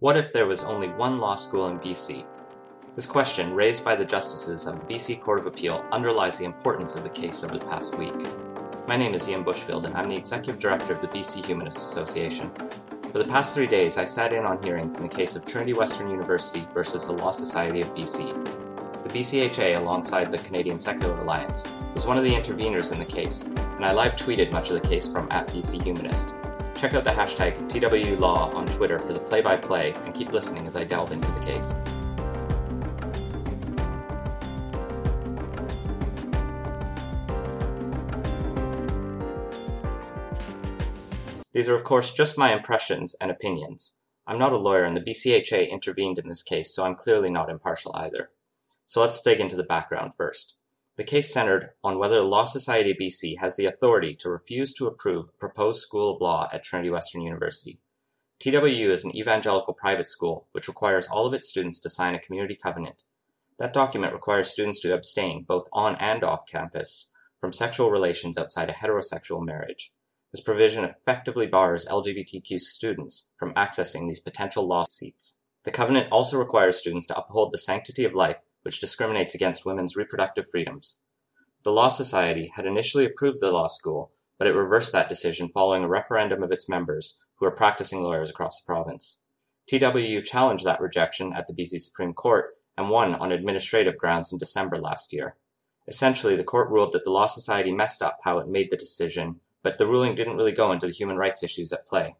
What if there was only one law school in BC? This question, raised by the justices of the BC Court of Appeal, underlies the importance of the case over the past week. My name is Ian Bushfield, and I'm the Executive Director of the BC Humanist Association. For the past three days, I sat in on hearings in the case of Trinity Western University versus the Law Society of BC. The BCHA, alongside the Canadian Secular Alliance, was one of the interveners in the case, and I live tweeted much of the case from at BC Humanist. Check out the hashtag TWLaw on Twitter for the play by play and keep listening as I delve into the case. These are, of course, just my impressions and opinions. I'm not a lawyer, and the BCHA intervened in this case, so I'm clearly not impartial either. So let's dig into the background first. The case centered on whether Law Society BC has the authority to refuse to approve a proposed School of Law at Trinity Western University. TWU is an evangelical private school which requires all of its students to sign a community covenant. That document requires students to abstain, both on and off campus, from sexual relations outside a heterosexual marriage. This provision effectively bars LGBTQ students from accessing these potential law seats. The covenant also requires students to uphold the sanctity of life which discriminates against women's reproductive freedoms. The Law Society had initially approved the law school, but it reversed that decision following a referendum of its members, who are practicing lawyers across the province. TWU challenged that rejection at the BC Supreme Court and won on administrative grounds in December last year. Essentially, the court ruled that the Law Society messed up how it made the decision, but the ruling didn't really go into the human rights issues at play.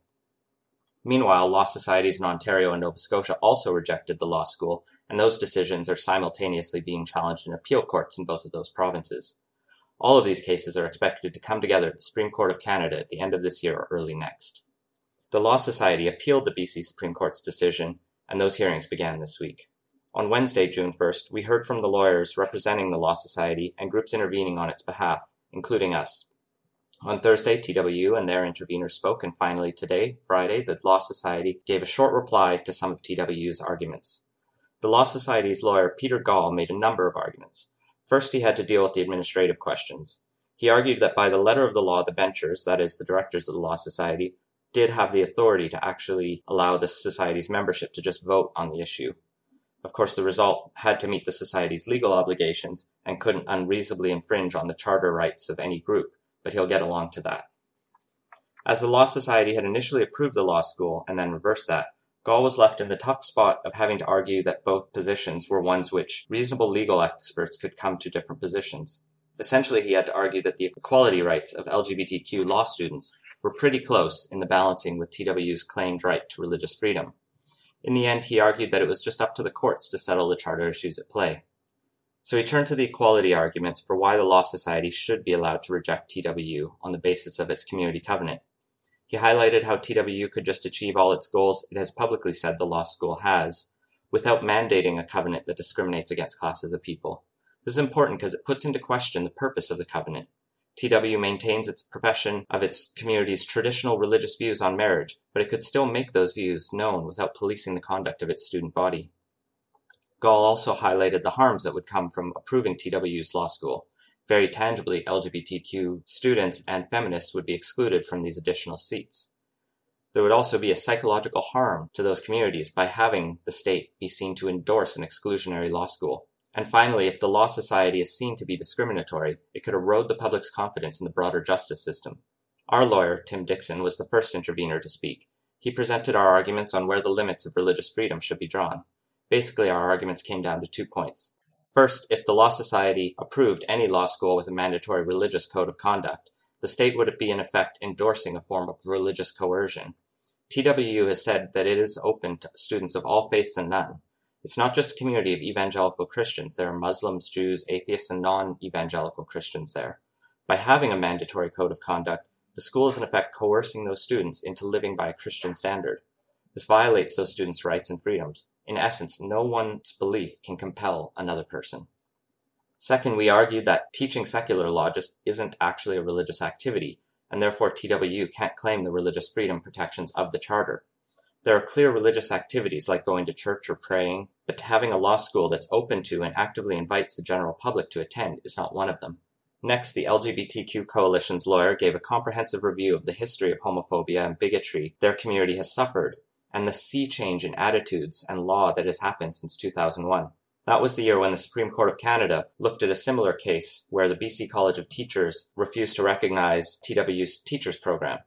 Meanwhile, law societies in Ontario and Nova Scotia also rejected the law school and those decisions are simultaneously being challenged in appeal courts in both of those provinces. All of these cases are expected to come together at the Supreme Court of Canada at the end of this year or early next. The Law Society appealed the BC Supreme Court's decision, and those hearings began this week. On Wednesday, June 1st, we heard from the lawyers representing the Law Society and groups intervening on its behalf, including us. On Thursday, TWU and their interveners spoke, and finally today, Friday, the Law Society gave a short reply to some of TWU's arguments. The Law Society's lawyer Peter Gall made a number of arguments. First he had to deal with the administrative questions. He argued that by the letter of the law the benchers, that is, the directors of the Law Society, did have the authority to actually allow the Society's membership to just vote on the issue. Of course, the result had to meet the Society's legal obligations and couldn't unreasonably infringe on the charter rights of any group, but he'll get along to that. As the Law Society had initially approved the law school and then reversed that, Gall was left in the tough spot of having to argue that both positions were ones which reasonable legal experts could come to different positions. Essentially, he had to argue that the equality rights of LGBTQ law students were pretty close in the balancing with TWU's claimed right to religious freedom. In the end, he argued that it was just up to the courts to settle the charter issues at play. So he turned to the equality arguments for why the Law Society should be allowed to reject TWU on the basis of its community covenant. He highlighted how TWU could just achieve all its goals it has publicly said the law school has, without mandating a covenant that discriminates against classes of people. This is important because it puts into question the purpose of the covenant. TW maintains its profession of its community's traditional religious views on marriage, but it could still make those views known without policing the conduct of its student body. Gall also highlighted the harms that would come from approving TWU's law school, very tangibly LGBTQ students and feminists would be excluded from these additional seats. There would also be a psychological harm to those communities by having the state be seen to endorse an exclusionary law school. And finally, if the Law Society is seen to be discriminatory, it could erode the public's confidence in the broader justice system. Our lawyer, Tim Dixon, was the first intervener to speak. He presented our arguments on where the limits of religious freedom should be drawn. Basically, our arguments came down to two points. First, if the Law Society approved any law school with a mandatory religious code of conduct, the state would be in effect endorsing a form of religious coercion. TWU has said that it is open to students of all faiths and none. It's not just a community of evangelical Christians, there are Muslims, Jews, atheists, and non evangelical Christians there. By having a mandatory code of conduct, the school is in effect coercing those students into living by a Christian standard. This violates those students' rights and freedoms. In essence, no one's belief can compel another person. Second, we argued that teaching secular law just isn't actually a religious activity, and therefore TWU can't claim the religious freedom protections of the Charter. There are clear religious activities like going to church or praying, but having a law school that's open to and actively invites the general public to attend is not one of them. Next, the LGBTQ Coalition's lawyer gave a comprehensive review of the history of homophobia and bigotry their community has suffered and the sea change in attitudes and law that has happened since 2001. That was the year when the Supreme Court of Canada looked at a similar case where the BC College of Teachers refused to recognize TW's teachers program.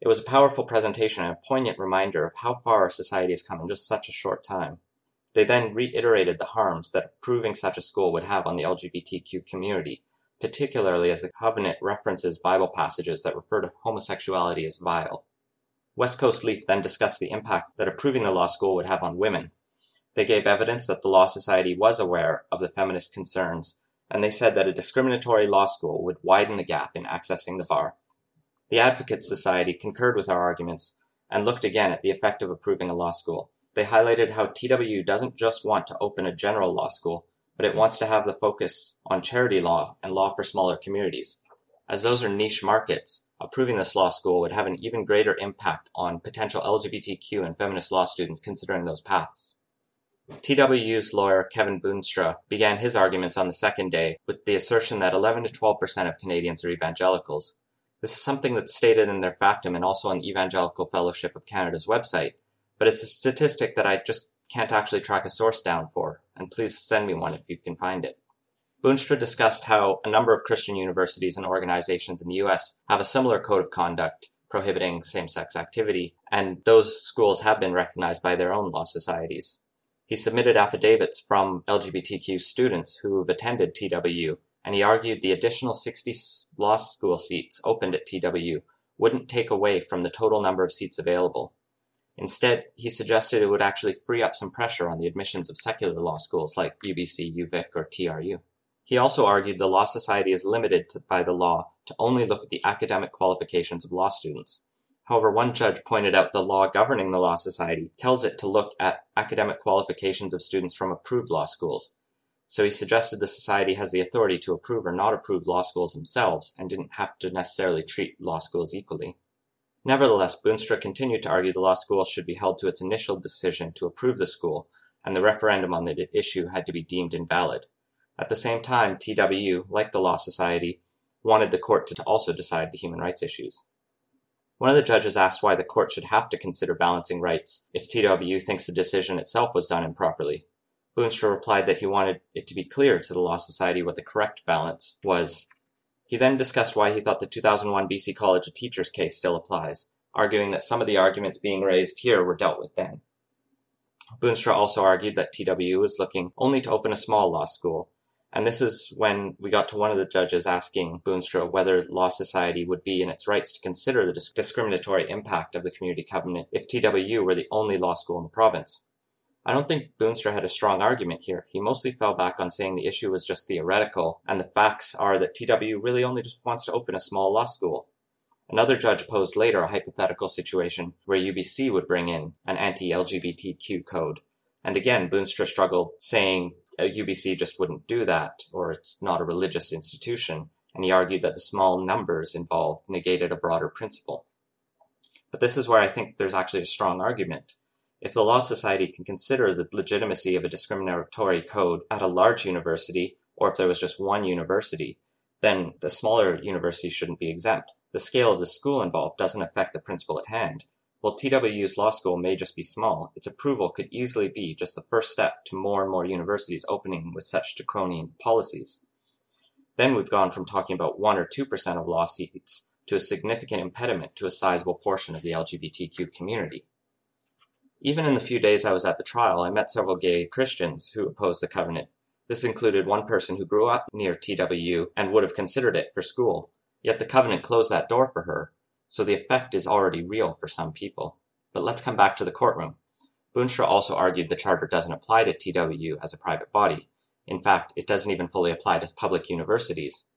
It was a powerful presentation and a poignant reminder of how far our society has come in just such a short time. They then reiterated the harms that approving such a school would have on the LGBTQ community, particularly as the covenant references Bible passages that refer to homosexuality as vile. West Coast Leaf then discussed the impact that approving the law school would have on women, they gave evidence that the Law Society was aware of the feminist concerns, and they said that a discriminatory law school would widen the gap in accessing the bar. The Advocates Society concurred with our arguments and looked again at the effect of approving a law school. They highlighted how TWU doesn't just want to open a general law school, but it wants to have the focus on charity law and law for smaller communities. As those are niche markets, uh, approving this law school would have an even greater impact on potential LGBTQ and feminist law students considering those paths. TWU's lawyer Kevin Boonstra began his arguments on the second day with the assertion that 11 to 12 percent of Canadians are evangelicals. This is something that's stated in their factum and also on the Evangelical Fellowship of Canada's website, but it's a statistic that I just can't actually track a source down for, and please send me one if you can find it. Boonstra discussed how a number of Christian universities and organizations in the US have a similar code of conduct prohibiting same sex activity, and those schools have been recognized by their own law societies. He submitted affidavits from LGBTQ students who have attended TWU, and he argued the additional 60 law school seats opened at TWU wouldn't take away from the total number of seats available. Instead, he suggested it would actually free up some pressure on the admissions of secular law schools like UBC, UVic, or TRU. He also argued the Law Society is limited by the law to only look at the academic qualifications of law students, However, one judge pointed out the law governing the Law Society tells it to look at academic qualifications of students from approved law schools. So he suggested the Society has the authority to approve or not approve law schools themselves and didn't have to necessarily treat law schools equally. Nevertheless, Boonstra continued to argue the law school should be held to its initial decision to approve the school, and the referendum on the issue had to be deemed invalid. At the same time, TWU, like the Law Society, wanted the court to also decide the human rights issues. One of the judges asked why the court should have to consider balancing rights if TWU thinks the decision itself was done improperly. Boonstra replied that he wanted it to be clear to the Law Society what the correct balance was. He then discussed why he thought the 2001 BC College of Teachers case still applies, arguing that some of the arguments being raised here were dealt with then. Boonstra also argued that TWU was looking only to open a small law school, and this is when we got to one of the judges asking Boonstra whether Law Society would be in its rights to consider the discriminatory impact of the Community Covenant if TWU were the only law school in the province. I don't think Boonstra had a strong argument here. He mostly fell back on saying the issue was just theoretical, and the facts are that TWU really only just wants to open a small law school. Another judge posed later a hypothetical situation where UBC would bring in an anti LGBTQ code. And again, Boonstra struggled, saying oh, UBC just wouldn't do that, or it's not a religious institution, and he argued that the small numbers involved negated a broader principle. But this is where I think there's actually a strong argument. If the Law Society can consider the legitimacy of a discriminatory code at a large university, or if there was just one university, then the smaller university shouldn't be exempt. The scale of the school involved doesn't affect the principle at hand, while TWU's law school may just be small, its approval could easily be just the first step to more and more universities opening with such draconian policies. Then we've gone from talking about 1 or 2% of law seats to a significant impediment to a sizable portion of the LGBTQ community. Even in the few days I was at the trial, I met several gay Christians who opposed the covenant. This included one person who grew up near TWU and would have considered it for school, yet the covenant closed that door for her so the effect is already real for some people. But let's come back to the courtroom. Boonstra also argued the charter doesn't apply to TWU as a private body. In fact, it doesn't even fully apply to public universities.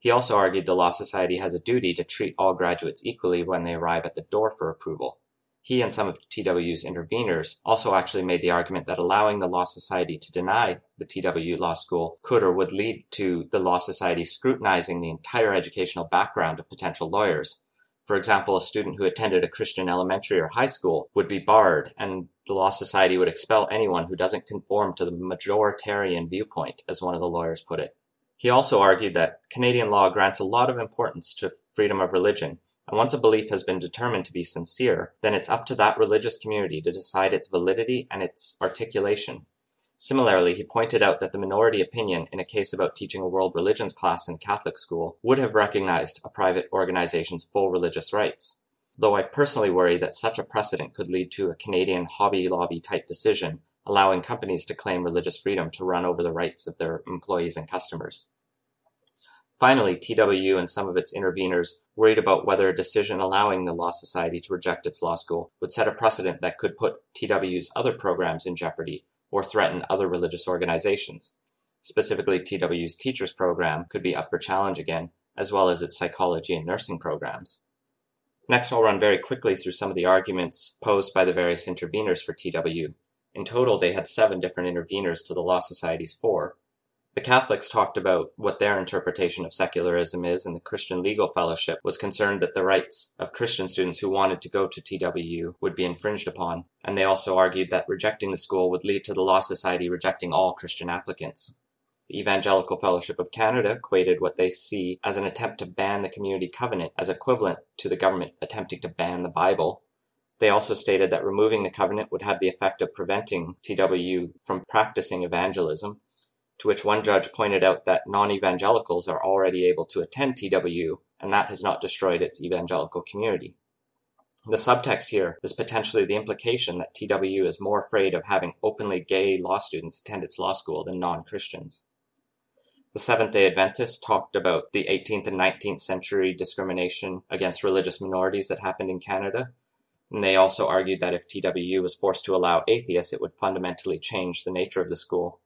He also argued the Law Society has a duty to treat all graduates equally when they arrive at the door for approval. He and some of TWU's interveners also actually made the argument that allowing the Law Society to deny the TWU Law School could or would lead to the Law Society scrutinizing the entire educational background of potential lawyers, for example, a student who attended a Christian elementary or high school would be barred, and the Law Society would expel anyone who doesn't conform to the majoritarian viewpoint, as one of the lawyers put it. He also argued that Canadian law grants a lot of importance to freedom of religion, And once a belief has been determined to be sincere, then it's up to that religious community to decide its validity and its articulation. Similarly, he pointed out that the minority opinion in a case about teaching a world religions class in a Catholic school would have recognized a private organization's full religious rights. Though I personally worry that such a precedent could lead to a Canadian Hobby Lobby type decision, allowing companies to claim religious freedom to run over the rights of their employees and customers. Finally, TWU and some of its interveners worried about whether a decision allowing the Law Society to reject its law school would set a precedent that could put TWU's other programs in jeopardy or threaten other religious organizations. Specifically, TW's teachers program could be up for challenge again, as well as its psychology and nursing programs. Next, I'll run very quickly through some of the arguments posed by the various interveners for TW. In total, they had seven different interveners to the Law Society's four, the Catholics talked about what their interpretation of secularism is, and the Christian Legal Fellowship was concerned that the rights of Christian students who wanted to go to TWU would be infringed upon, and they also argued that rejecting the school would lead to the Law Society rejecting all Christian applicants. The Evangelical Fellowship of Canada equated what they see as an attempt to ban the community covenant as equivalent to the government attempting to ban the Bible. They also stated that removing the covenant would have the effect of preventing TWU from practicing evangelism to which one judge pointed out that non-evangelicals are already able to attend TWU, and that has not destroyed its evangelical community. The subtext here is potentially the implication that TWU is more afraid of having openly gay law students attend its law school than non-Christians. The Seventh day Adventists talked about the 18th and 19th century discrimination against religious minorities that happened in Canada. And they also argued that if TWU was forced to allow atheists, it would fundamentally change the nature of the school.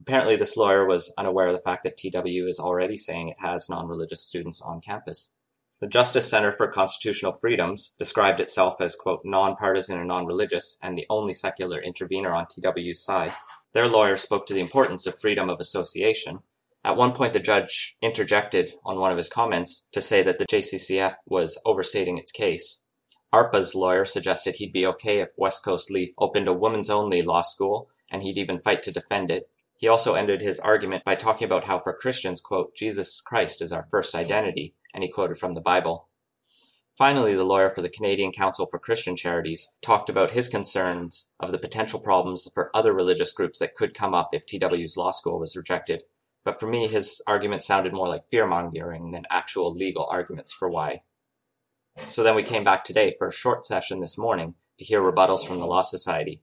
Apparently, this lawyer was unaware of the fact that TW is already saying it has non religious students on campus. The Justice Center for Constitutional Freedoms described itself as, quote, nonpartisan and non religious, and the only secular intervener on TW's side. Their lawyer spoke to the importance of freedom of association. At one point, the judge interjected on one of his comments to say that the JCCF was overstating its case. ARPA's lawyer suggested he'd be okay if West Coast Leaf opened a women's only law school, and he'd even fight to defend it, he also ended his argument by talking about how for Christians, quote, Jesus Christ is our first identity, and he quoted from the Bible. Finally, the lawyer for the Canadian Council for Christian Charities talked about his concerns of the potential problems for other religious groups that could come up if TW's law school was rejected. But for me, his argument sounded more like fear mongering than actual legal arguments for why. So then we came back today for a short session this morning to hear rebuttals from the Law Society.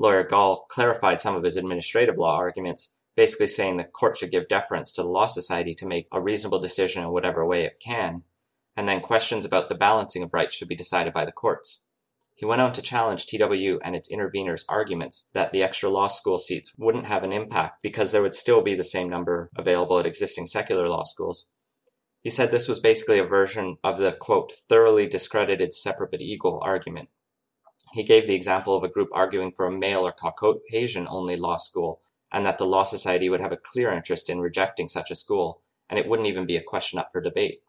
Lawyer Gall clarified some of his administrative law arguments, basically saying the court should give deference to the Law Society to make a reasonable decision in whatever way it can, and then questions about the balancing of rights should be decided by the courts. He went on to challenge TWU and its interveners' arguments that the extra law school seats wouldn't have an impact because there would still be the same number available at existing secular law schools. He said this was basically a version of the quote, thoroughly discredited separate but equal argument. He gave the example of a group arguing for a male or Caucasian only law school, and that the Law Society would have a clear interest in rejecting such a school, and it wouldn't even be a question up for debate.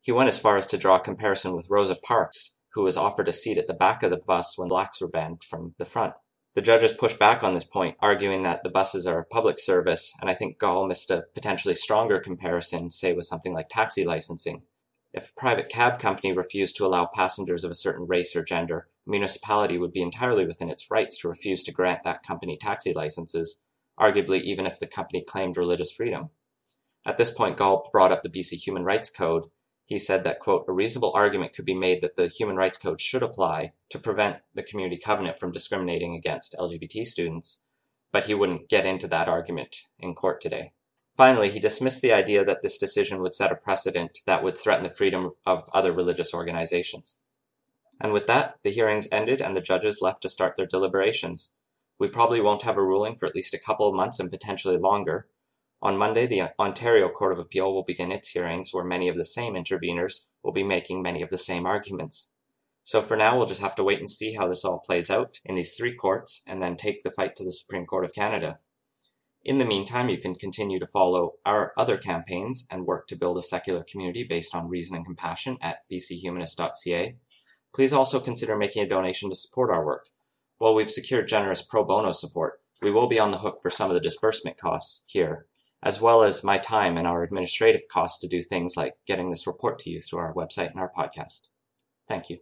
He went as far as to draw a comparison with Rosa Parks, who was offered a seat at the back of the bus when blacks were banned from the front. The judges pushed back on this point, arguing that the buses are a public service, and I think Gall missed a potentially stronger comparison, say with something like taxi licensing. If a private cab company refused to allow passengers of a certain race or gender, a municipality would be entirely within its rights to refuse to grant that company taxi licenses, arguably even if the company claimed religious freedom. At this point, Gall brought up the BC Human Rights Code. He said that, quote, a reasonable argument could be made that the Human Rights Code should apply to prevent the Community Covenant from discriminating against LGBT students, but he wouldn't get into that argument in court today. Finally, he dismissed the idea that this decision would set a precedent that would threaten the freedom of other religious organizations. And with that, the hearings ended and the judges left to start their deliberations. We probably won't have a ruling for at least a couple of months and potentially longer. On Monday, the Ontario Court of Appeal will begin its hearings, where many of the same interveners will be making many of the same arguments. So for now, we'll just have to wait and see how this all plays out in these three courts and then take the fight to the Supreme Court of Canada. In the meantime, you can continue to follow our other campaigns and work to build a secular community based on reason and compassion at bchumanist.ca. Please also consider making a donation to support our work. While we've secured generous pro bono support, we will be on the hook for some of the disbursement costs here. as well as my time and our administrative costs to do things like getting this report to you through our website and our podcast. Thank you.